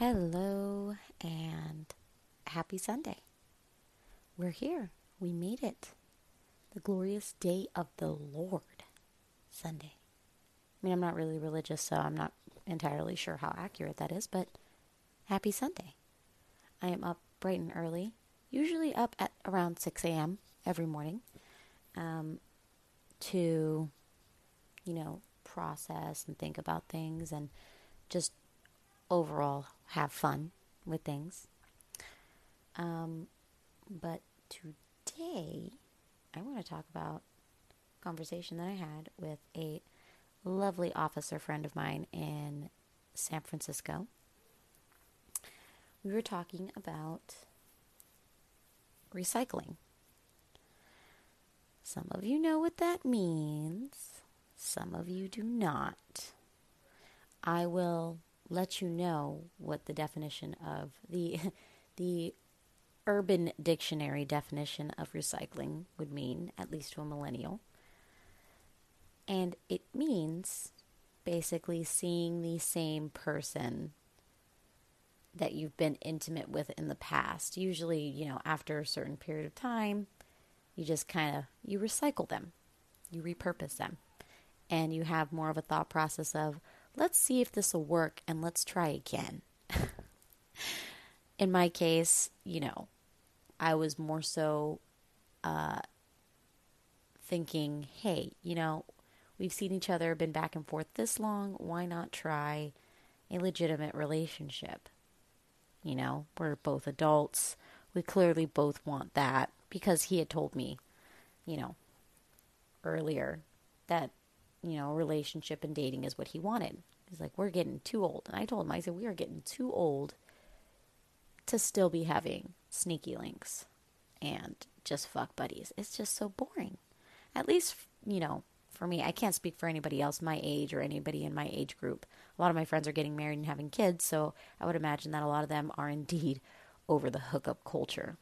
Hello and happy Sunday. We're here. We made it. The glorious day of the Lord, Sunday. I mean, I'm not really religious, so I'm not entirely sure how accurate that is, but happy Sunday. I am up bright and early, usually up at around 6 a.m. every morning um, to, you know, process and think about things and just overall have fun with things. Um, but today, I want to talk about a conversation that I had with a lovely officer friend of mine in San Francisco. We were talking about recycling. Some of you know what that means, some of you do not. I will let you know what the definition of the the urban dictionary definition of recycling would mean, at least to a millennial. And it means basically seeing the same person that you've been intimate with in the past. Usually, you know, after a certain period of time, you just kind of you recycle them. You repurpose them. And you have more of a thought process of, let's see if this will work and let's try again. In my case, you know, I was more so uh, thinking, hey, you know, we've seen each other, been back and forth this long. Why not try a legitimate relationship? You know, we're both adults. We clearly both want that because he had told me, you know, earlier that, you know, relationship and dating is what he wanted. He's like, we're getting too old. And I told him, I said, we are getting too old to still be having sneaky links and just fuck buddies. It's just so boring. At least, you know, for me, I can't speak for anybody else my age or anybody in my age group. A lot of my friends are getting married and having kids, so I would imagine that a lot of them are indeed over the hookup culture.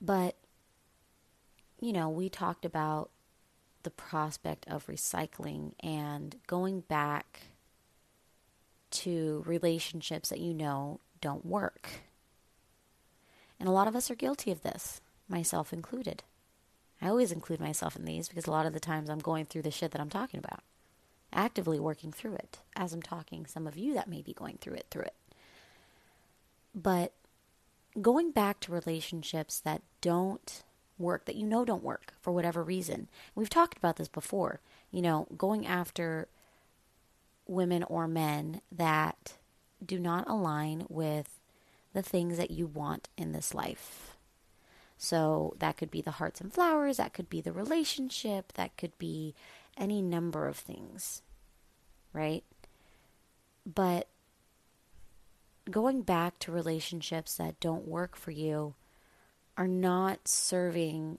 But, you know, we talked about the prospect of recycling and going back to relationships that you know don't work. And a lot of us are guilty of this, myself included. I always include myself in these because a lot of the times I'm going through the shit that I'm talking about, actively working through it as I'm talking. Some of you that may be going through it, through it. But going back to relationships that don't work, that you know don't work for whatever reason. We've talked about this before, you know, going after women or men that do not align with the things that you want in this life. So that could be the hearts and flowers, that could be the relationship, that could be any number of things, right? But going back to relationships that don't work for you are not serving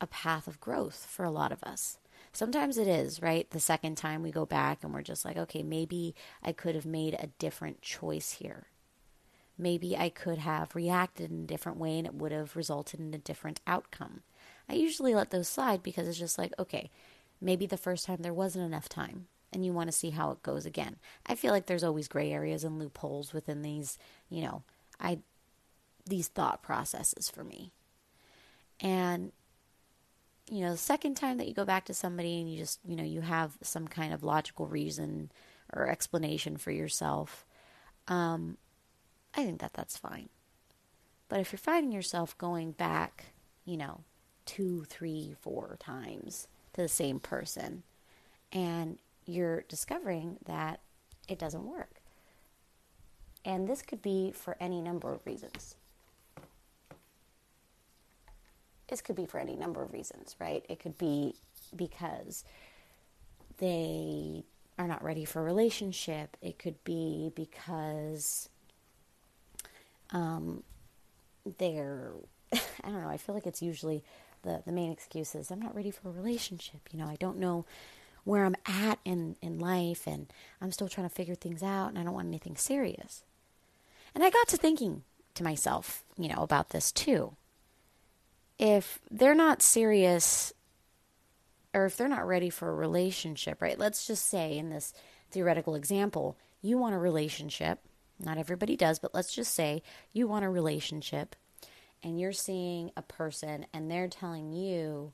a path of growth for a lot of us. Sometimes it is, right? The second time we go back and we're just like, okay, maybe I could have made a different choice here. Maybe I could have reacted in a different way and it would have resulted in a different outcome. I usually let those slide because it's just like, okay, maybe the first time there wasn't enough time and you want to see how it goes again. I feel like there's always gray areas and loopholes within these, you know, I these thought processes for me. And you know, the second time that you go back to somebody and you just, you know, you have some kind of logical reason or explanation for yourself, um, I think that that's fine. But if you're finding yourself going back, you know, two, three, four times to the same person, and you're discovering that it doesn't work. And this could be for any number of reasons. This could be for any number of reasons, right? It could be because they are not ready for a relationship. It could be because um, they're, I don't know, I feel like it's usually the, the main excuse is I'm not ready for a relationship. You know, I don't know where I'm at in, in life and I'm still trying to figure things out and I don't want anything serious. And I got to thinking to myself, you know, about this too if they're not serious or if they're not ready for a relationship, right? Let's just say in this theoretical example, you want a relationship. Not everybody does, but let's just say you want a relationship and you're seeing a person and they're telling you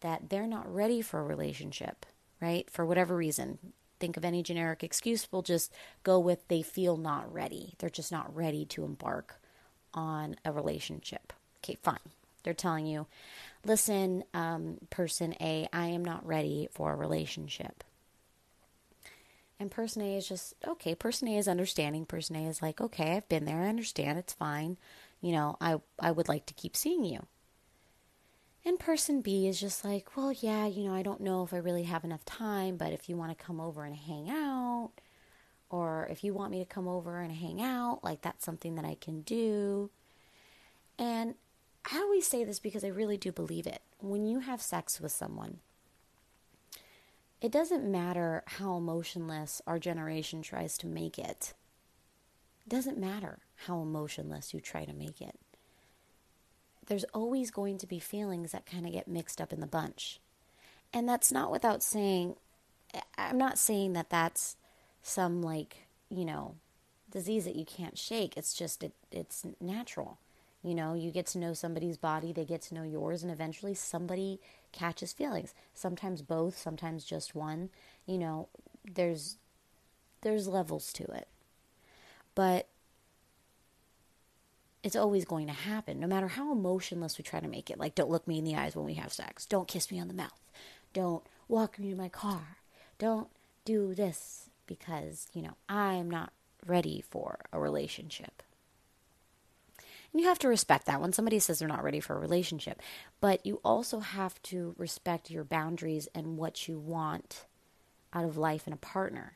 that they're not ready for a relationship, right? For whatever reason. Think of any generic excuse. We'll just go with they feel not ready. They're just not ready to embark on a relationship. Okay, fine. They're telling you, listen, um, person A, I am not ready for a relationship. And person A is just, okay, person A is understanding. Person A is like, okay, I've been there. I understand. It's fine. You know, I, I would like to keep seeing you. And person B is just like, well, yeah, you know, I don't know if I really have enough time, but if you want to come over and hang out, or if you want me to come over and hang out, like that's something that I can do. And I always say this because I really do believe it. When you have sex with someone, it doesn't matter how emotionless our generation tries to make it. It doesn't matter how emotionless you try to make it. There's always going to be feelings that kind of get mixed up in the bunch. And that's not without saying, I'm not saying that that's some like, you know, disease that you can't shake. It's just, it, it's natural. You know, you get to know somebody's body, they get to know yours, and eventually somebody catches feelings. Sometimes both, sometimes just one. You know, there's there's levels to it. But it's always going to happen, no matter how emotionless we try to make it. Like, don't look me in the eyes when we have sex. Don't kiss me on the mouth. Don't walk me to my car. Don't do this because, you know, I'm not ready for a relationship. You have to respect that when somebody says they're not ready for a relationship. But you also have to respect your boundaries and what you want out of life and a partner.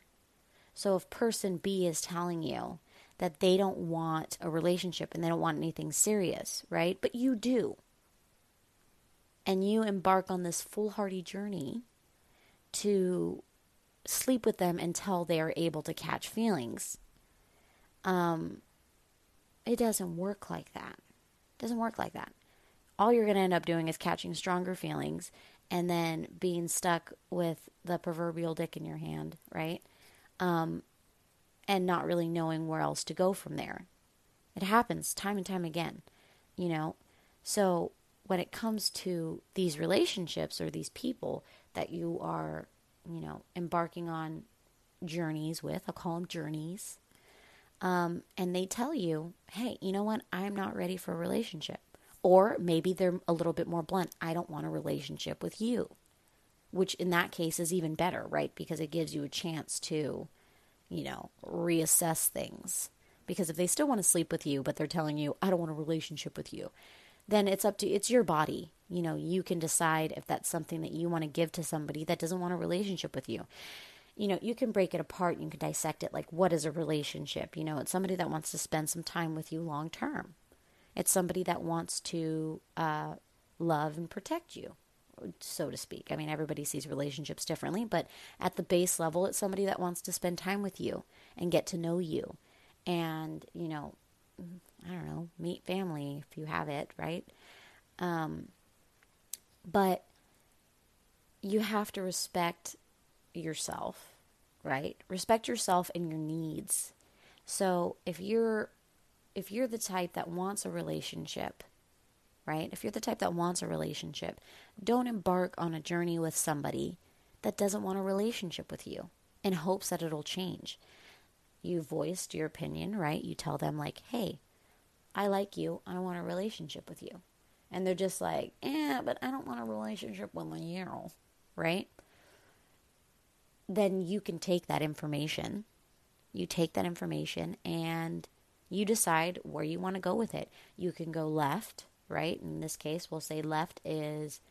So if person B is telling you that they don't want a relationship and they don't want anything serious, right? But you do. And you embark on this foolhardy journey to sleep with them until they are able to catch feelings. Um, it doesn't work like that. It doesn't work like that. All you're going to end up doing is catching stronger feelings and then being stuck with the proverbial dick in your hand, right? Um, and not really knowing where else to go from there. It happens time and time again, you know? So when it comes to these relationships or these people that you are, you know, embarking on journeys with, I'll call them journeys, um, and they tell you, hey, you know what? I'm not ready for a relationship. Or maybe they're a little bit more blunt. I don't want a relationship with you. Which in that case is even better, right? Because it gives you a chance to, you know, reassess things. Because if they still want to sleep with you, but they're telling you, I don't want a relationship with you, then it's up to, it's your body. You know, you can decide if that's something that you want to give to somebody that doesn't want a relationship with you you know, you can break it apart you can dissect it like what is a relationship? You know, it's somebody that wants to spend some time with you long term. It's somebody that wants to uh, love and protect you, so to speak. I mean, everybody sees relationships differently, but at the base level, it's somebody that wants to spend time with you and get to know you. And, you know, I don't know, meet family if you have it, right? Um, but you have to respect yourself, right? Respect yourself and your needs. So if you're if you're the type that wants a relationship, right? If you're the type that wants a relationship, don't embark on a journey with somebody that doesn't want a relationship with you in hopes that it'll change. You voiced your opinion, right? You tell them like, "Hey, I like you. I want a relationship with you." And they're just like, "Yeah, but I don't want a relationship with you." Right? Then you can take that information. You take that information and you decide where you want to go with it. You can go left, right? In this case, we'll say left is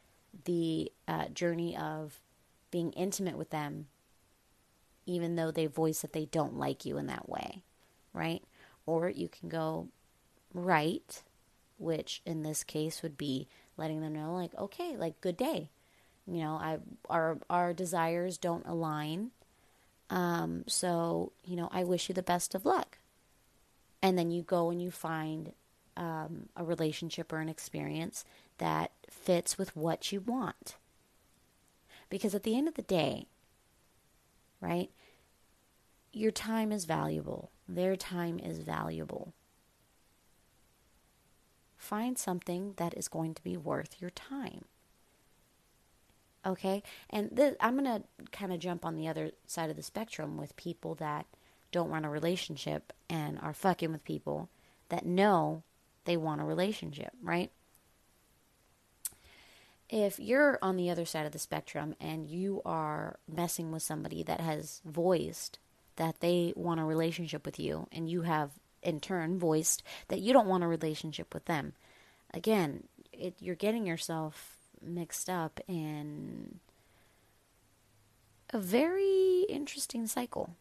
the uh, journey of being intimate with them, even though they voice that they don't like you in that way, right? Or you can go right, which in this case would be letting them know, like, okay, like, good day. You know, I our our desires don't align. Um, so, you know, I wish you the best of luck. And then you go and you find um, a relationship or an experience that fits with what you want. Because at the end of the day, right, your time is valuable, their time is valuable. Find something that is going to be worth your time. Okay? And this, I'm going to kind of jump on the other side of the spectrum with people that don't want a relationship and are fucking with people that know they want a relationship, right? If you're on the other side of the spectrum and you are messing with somebody that has voiced that they want a relationship with you and you have in turn voiced that you don't want a relationship with them, again, it, you're getting yourself mixed up in a very interesting cycle,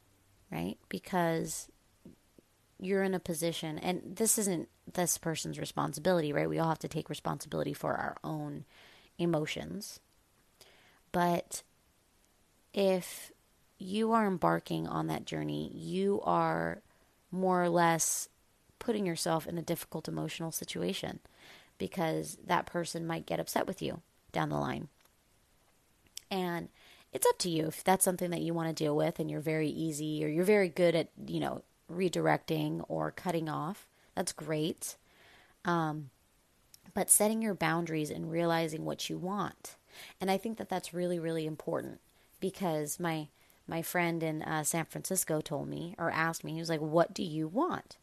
right? Because you're in a position, and this isn't this person's responsibility, right? We all have to take responsibility for our own emotions. But if you are embarking on that journey, you are more or less putting yourself in a difficult emotional situation because that person might get upset with you down the line. And it's up to you if that's something that you want to deal with and you're very easy or you're very good at, you know, redirecting or cutting off. That's great. Um, but setting your boundaries and realizing what you want. And I think that that's really, really important because my my friend in uh, San Francisco told me or asked me, he was like, What do you want?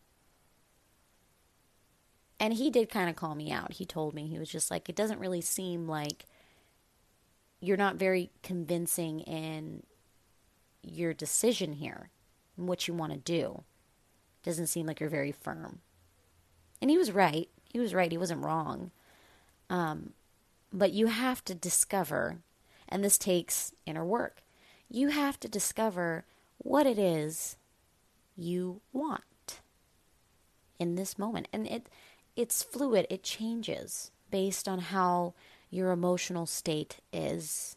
And he did kind of call me out. He told me, he was just like, It doesn't really seem like you're not very convincing in your decision here and what you want to do. Doesn't seem like you're very firm. And he was right. He was right. He wasn't wrong. Um, but you have to discover, and this takes inner work you have to discover what it is you want in this moment. And it it's fluid, it changes based on how your emotional state is,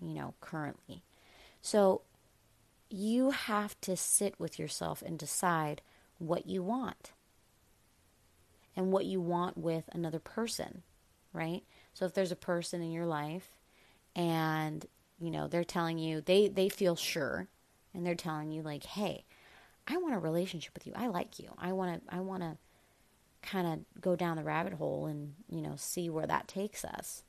you know, currently. So you have to sit with yourself and decide what you want and what you want with another person, right? So if there's a person in your life and you know they're telling you they they feel sure and they're telling you like hey i want a relationship with you i like you i want to i want to kind of go down the rabbit hole and you know see where that takes us.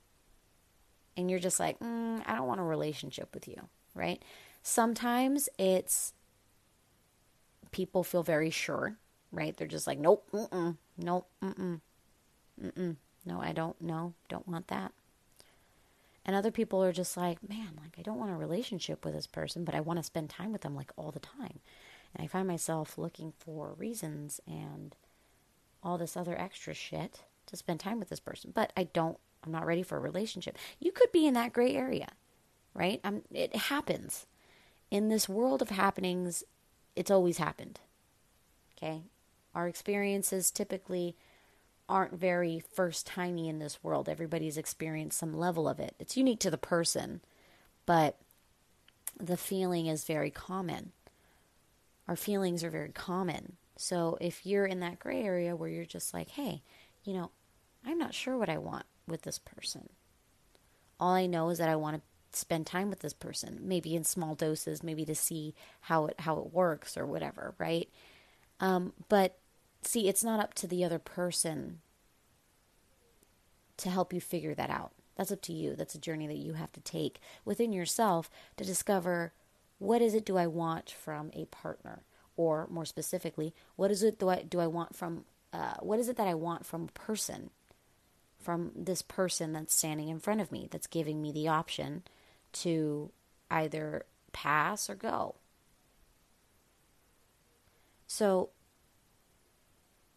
And you're just like mm, i don't want a relationship with you right? Sometimes it's people feel very sure right? They're just like nope mm-mm, nope mm-mm, mm-mm, no i don't no don't want that. And other people are just like, man, like I don't want a relationship with this person, but I want to spend time with them like all the time. And I find myself looking for reasons and all this other extra shit to spend time with this person, but I don't I'm not ready for a relationship. You could be in that gray area, right? I'm, it happens. In this world of happenings, it's always happened. Okay? Our experiences typically aren't very first timey in this world. Everybody's experienced some level of it. It's unique to the person, but the feeling is very common. Our feelings are very common. So if you're in that gray area where you're just like, hey, you know, I'm not sure what I want with this person. All I know is that I want to spend time with this person, maybe in small doses, maybe to see how it how it works or whatever, right? Um, but see, it's not up to the other person to help you figure that out. That's up to you. That's a journey that you have to take within yourself to discover what is it do I want from a partner, or more specifically, what is it do I do I want from uh, what is it that I want from a person, from this person that's standing in front of me, that's giving me the option to either pass or go. So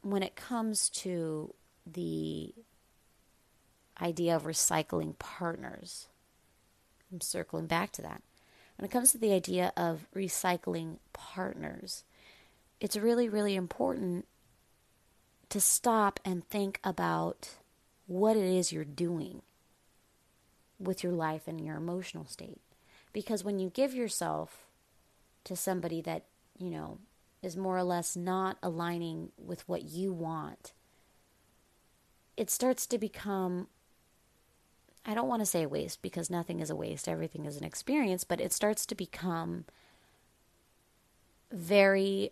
when it comes to the idea of recycling partners, I'm circling back to that. When it comes to the idea of recycling partners, it's really, really important to stop and think about what it is you're doing with your life and your emotional state. Because when you give yourself to somebody that, you know, is more or less not aligning with what you want, it starts to become I don't want to say waste because nothing is a waste, everything is an experience, but it starts to become very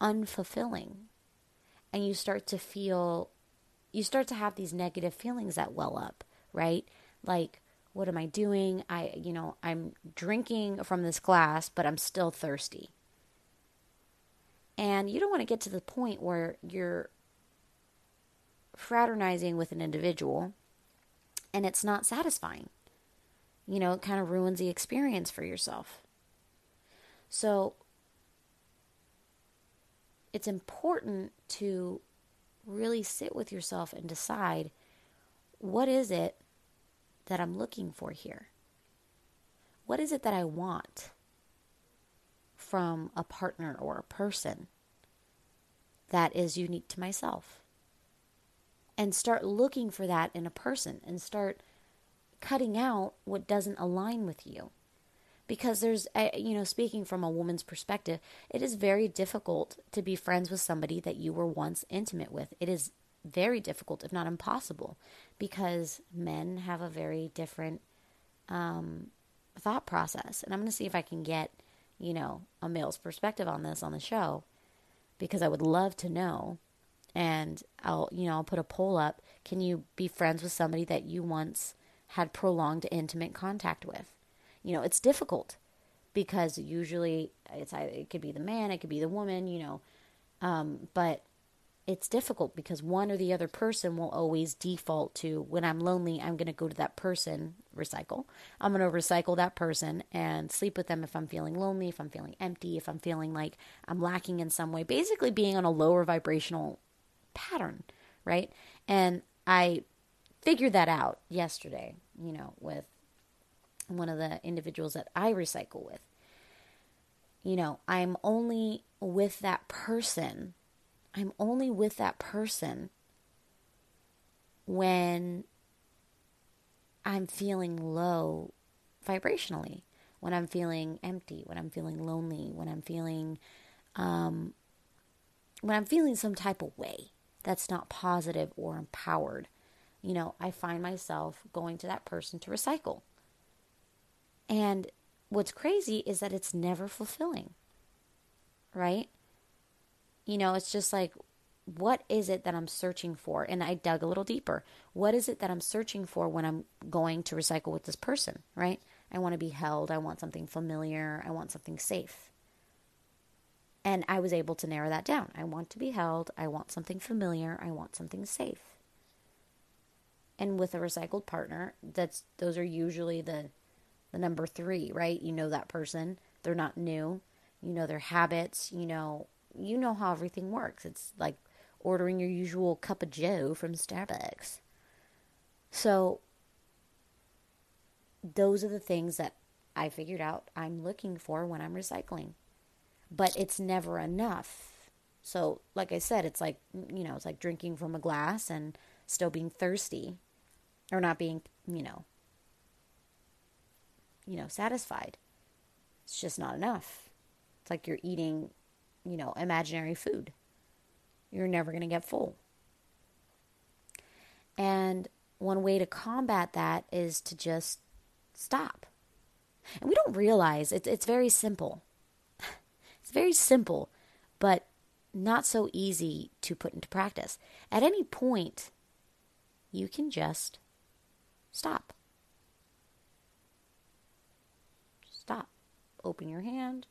unfulfilling. And you start to feel, you start to have these negative feelings that well up, right? Like, what am I doing? I, you know, I'm drinking from this glass, but I'm still thirsty. And you don't want to get to the point where you're fraternizing with an individual and it's not satisfying. You know, it kind of ruins the experience for yourself. So it's important to really sit with yourself and decide what is it that I'm looking for here? What is it that I want from a partner or a person that is unique to myself? And start looking for that in a person and start cutting out what doesn't align with you. Because there's, you know, speaking from a woman's perspective, it is very difficult to be friends with somebody that you were once intimate with. It is very difficult, if not impossible, because men have a very different um, thought process. And I'm going to see if I can get, you know, a male's perspective on this on the show, because I would love to know. And I'll, you know, I'll put a poll up. Can you be friends with somebody that you once had prolonged intimate contact with? You know, it's difficult because usually it's it could be the man, it could be the woman, you know, um, but it's difficult because one or the other person will always default to when I'm lonely, I'm going to go to that person, recycle. I'm going to recycle that person and sleep with them if I'm feeling lonely, if I'm feeling empty, if I'm feeling like I'm lacking in some way. Basically, being on a lower vibrational pattern, right? And I figured that out yesterday, you know, with one of the individuals that I recycle with. You know, I'm only with that person I'm only with that person when I'm feeling low vibrationally, when I'm feeling empty, when I'm feeling lonely, when I'm feeling um, when I'm feeling some type of way that's not positive or empowered. You know, I find myself going to that person to recycle. And what's crazy is that it's never fulfilling. Right? You know, it's just like, what is it that I'm searching for? And I dug a little deeper. What is it that I'm searching for when I'm going to recycle with this person, right? I want to be held. I want something familiar. I want something safe. And I was able to narrow that down. I want to be held. I want something familiar. I want something safe. And with a recycled partner, that's those are usually the the number 3, right? You know that person. They're not new. You know their habits, you know you know how everything works. It's like ordering your usual cup of joe from Starbucks. So those are the things that I figured out I'm looking for when I'm recycling. But it's never enough. So, like I said, it's like, you know, it's like drinking from a glass and still being thirsty or not being, you know, you know, satisfied. It's just not enough. It's like you're eating you know, imaginary food. You're never going to get full. And one way to combat that is to just stop. And we don't realize it's, it's very simple. It's very simple, but not so easy to put into practice. At any point, you can just. Stop. Open your hand,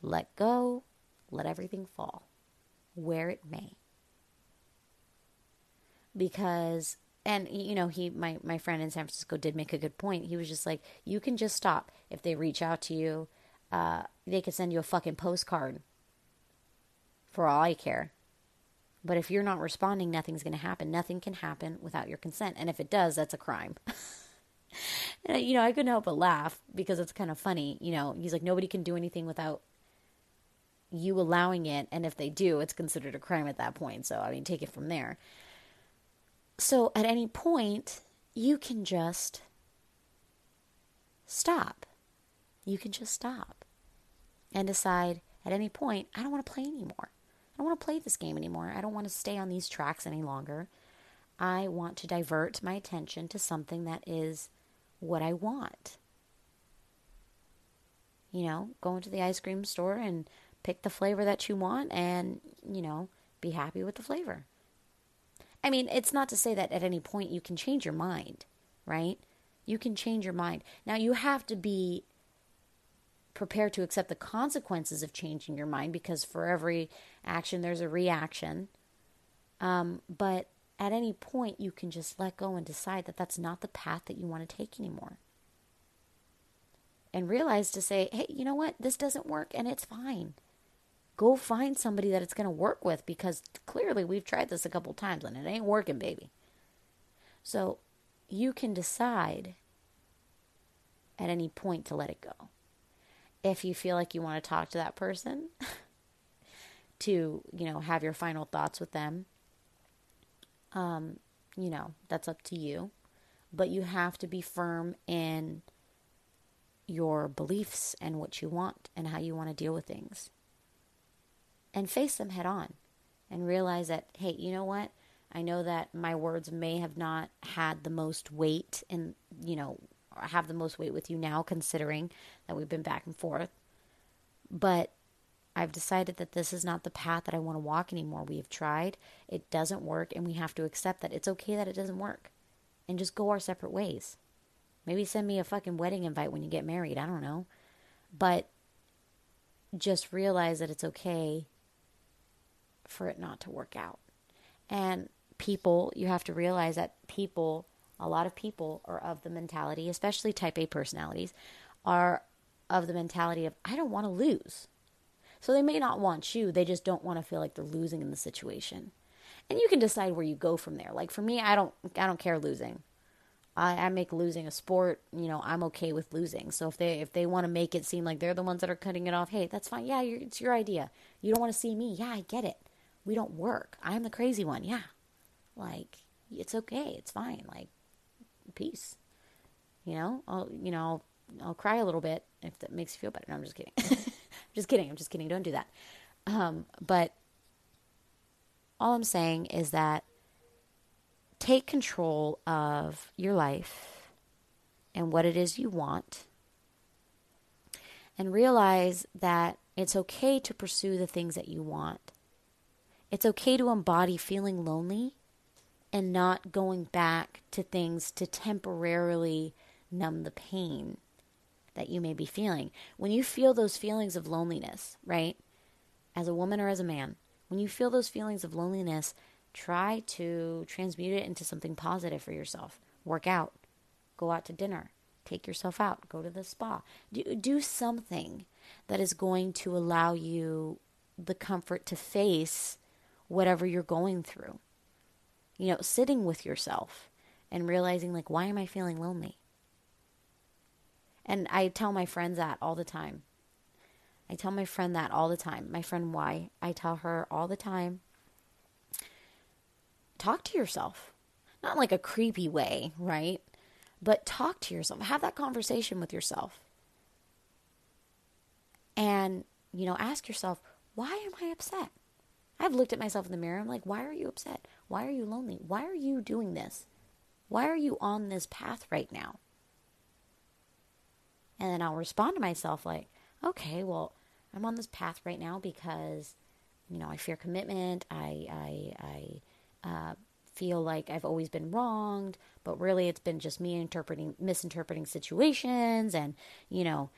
let go, let everything fall where it may. Because and you know he my my friend in San Francisco did make a good point. He was just like you can just stop if they reach out to you. Uh, they could send you a fucking postcard. For all I care. But if you're not responding, nothing's going to happen. Nothing can happen without your consent. And if it does, that's a crime. and, you know, I couldn't help but laugh because it's kind of funny. You know, he's like, nobody can do anything without you allowing it, and if they do, it's considered a crime at that point. So, I mean, take it from there. So, at any point, you can just stop. You can just stop and decide at any point, I don't want to play anymore. I don't want to play this game anymore. I don't want to stay on these tracks any longer. I want to divert my attention to something that is what I want. you know, go into the ice cream store and pick the flavor that you want and, you know, be happy with the flavor. I mean, it's not to say that at any point you can change your mind, right? You can change your mind. Now, you have to be prepared to accept the consequences of changing your mind because for every action, there's a reaction. Um, but at any point, you can just let go and decide that that's not the path that you want to take anymore. And realize to say, hey, you know what? This doesn't work and it's fine. Go find somebody that it's going to work with because clearly we've tried this a couple times and it ain't working, baby. So you can decide at any point to let it go. If you feel like you want to talk to that person, to, you know, have your final thoughts with them, um, you know, that's up to you. But you have to be firm in your beliefs and what you want and how you want to deal with things. And face them head on and realize that, hey, you know what? I know that my words may have not had the most weight and, you know, have the most weight with you now, considering that we've been back and forth. But I've decided that this is not the path that I want to walk anymore. We have tried, it doesn't work, and we have to accept that it's okay that it doesn't work and just go our separate ways. Maybe send me a fucking wedding invite when you get married. I don't know. But just realize that it's okay for it not to work out. And people, you have to realize that people, a lot of people are of the mentality, especially type A personalities, are of the mentality of, I don't want to lose. So they may not want you, they just don't want to feel like they're losing in the situation. And you can decide where you go from there. Like for me, I don't I don't care losing. I, I make losing a sport, you know, I'm okay with losing. So if they if they want to make it seem like they're the ones that are cutting it off, hey, that's fine. Yeah, it's your idea. You don't want to see me. Yeah, I get it. We don't work. I'm the crazy one. Yeah. Like it's okay. It's fine. Like peace. You know, I'll you know, I'll cry a little bit if that makes you feel better. No, I'm just kidding. just kidding. I'm just kidding. Don't do that. Um, but all I'm saying is that take control of your life and what it is you want. And realize that it's okay to pursue the things that you want. It's okay to embody feeling lonely and not going back to things to temporarily numb the pain that you may be feeling. When you feel those feelings of loneliness, right? As a woman or as a man, when you feel those feelings of loneliness, try to transmute it into something positive for yourself. Work out, go out to dinner, take yourself out, go to the spa. Do, do something that is going to allow you the comfort to face whatever you're going through. You know, sitting with yourself and realizing, like, why am I feeling lonely? And I tell my friends that all the time. I tell my friend that all the time. My friend Y, I tell her all the time talk to yourself. Not like a creepy way, right? But talk to yourself. Have that conversation with yourself. And, you know, ask yourself, why am I upset? I've looked at myself in the mirror. I'm like, why are you upset? Why are you lonely? Why are you doing this? Why are you on this path right now? And then I'll respond to myself like, okay, well, I'm on this path right now because, you know, I fear commitment. I, I, I uh, feel like I've always been wronged, but really it's been just me interpreting, misinterpreting situations. And, you know,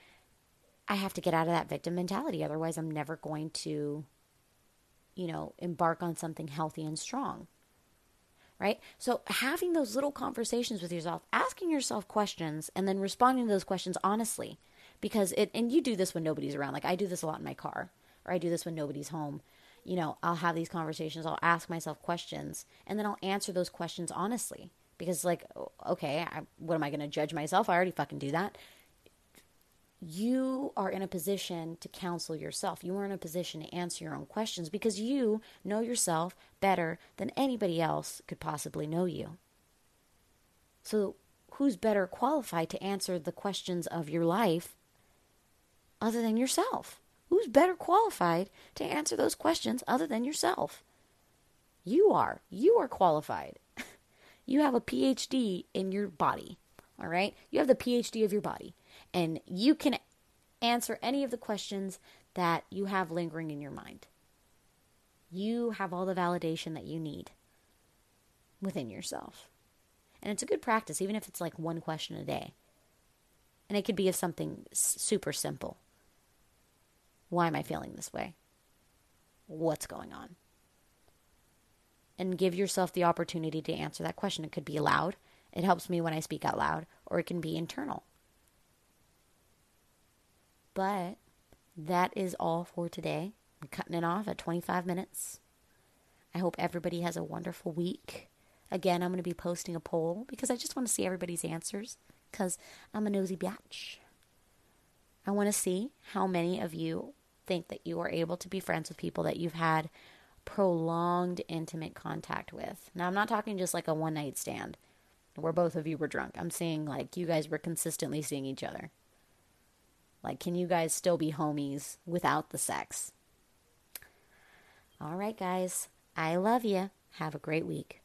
I have to get out of that victim mentality. Otherwise, I'm never going to, you know, embark on something healthy and strong right? So having those little conversations with yourself, asking yourself questions and then responding to those questions honestly because it and you do this when nobody's around. Like I do this a lot in my car or I do this when nobody's home. You know, I'll have these conversations, I'll ask myself questions and then I'll answer those questions honestly because like okay, I, what am I going to judge myself? I already fucking do that you are in a position to counsel yourself. You are in a position to answer your own questions because you know yourself better than anybody else could possibly know you. So, who's better qualified to answer the questions of your life other than yourself? Who's better qualified to answer those questions other than yourself? You are. You are qualified. you have a PhD in your body. All right? You have the PhD of your body and you can answer any of the questions that you have lingering in your mind. You have all the validation that you need within yourself. And it's a good practice, even if it's like one question a day. And it could be of something super simple. Why am I feeling this way? What's going on? And give yourself the opportunity to answer that question. It could be aloud. It helps me when I speak out loud, or it can be internal. But that is all for today. I'm cutting it off at 25 minutes. I hope everybody has a wonderful week. Again, I'm going to be posting a poll because I just want to see everybody's answers because I'm a nosy bitch. I want to see how many of you think that you are able to be friends with people that you've had prolonged intimate contact with. Now, I'm not talking just like a one night stand where both of you were drunk. I'm saying like you guys were consistently seeing each other. Like, can you guys still be homies without the sex? All right, guys. I love you. Have a great week.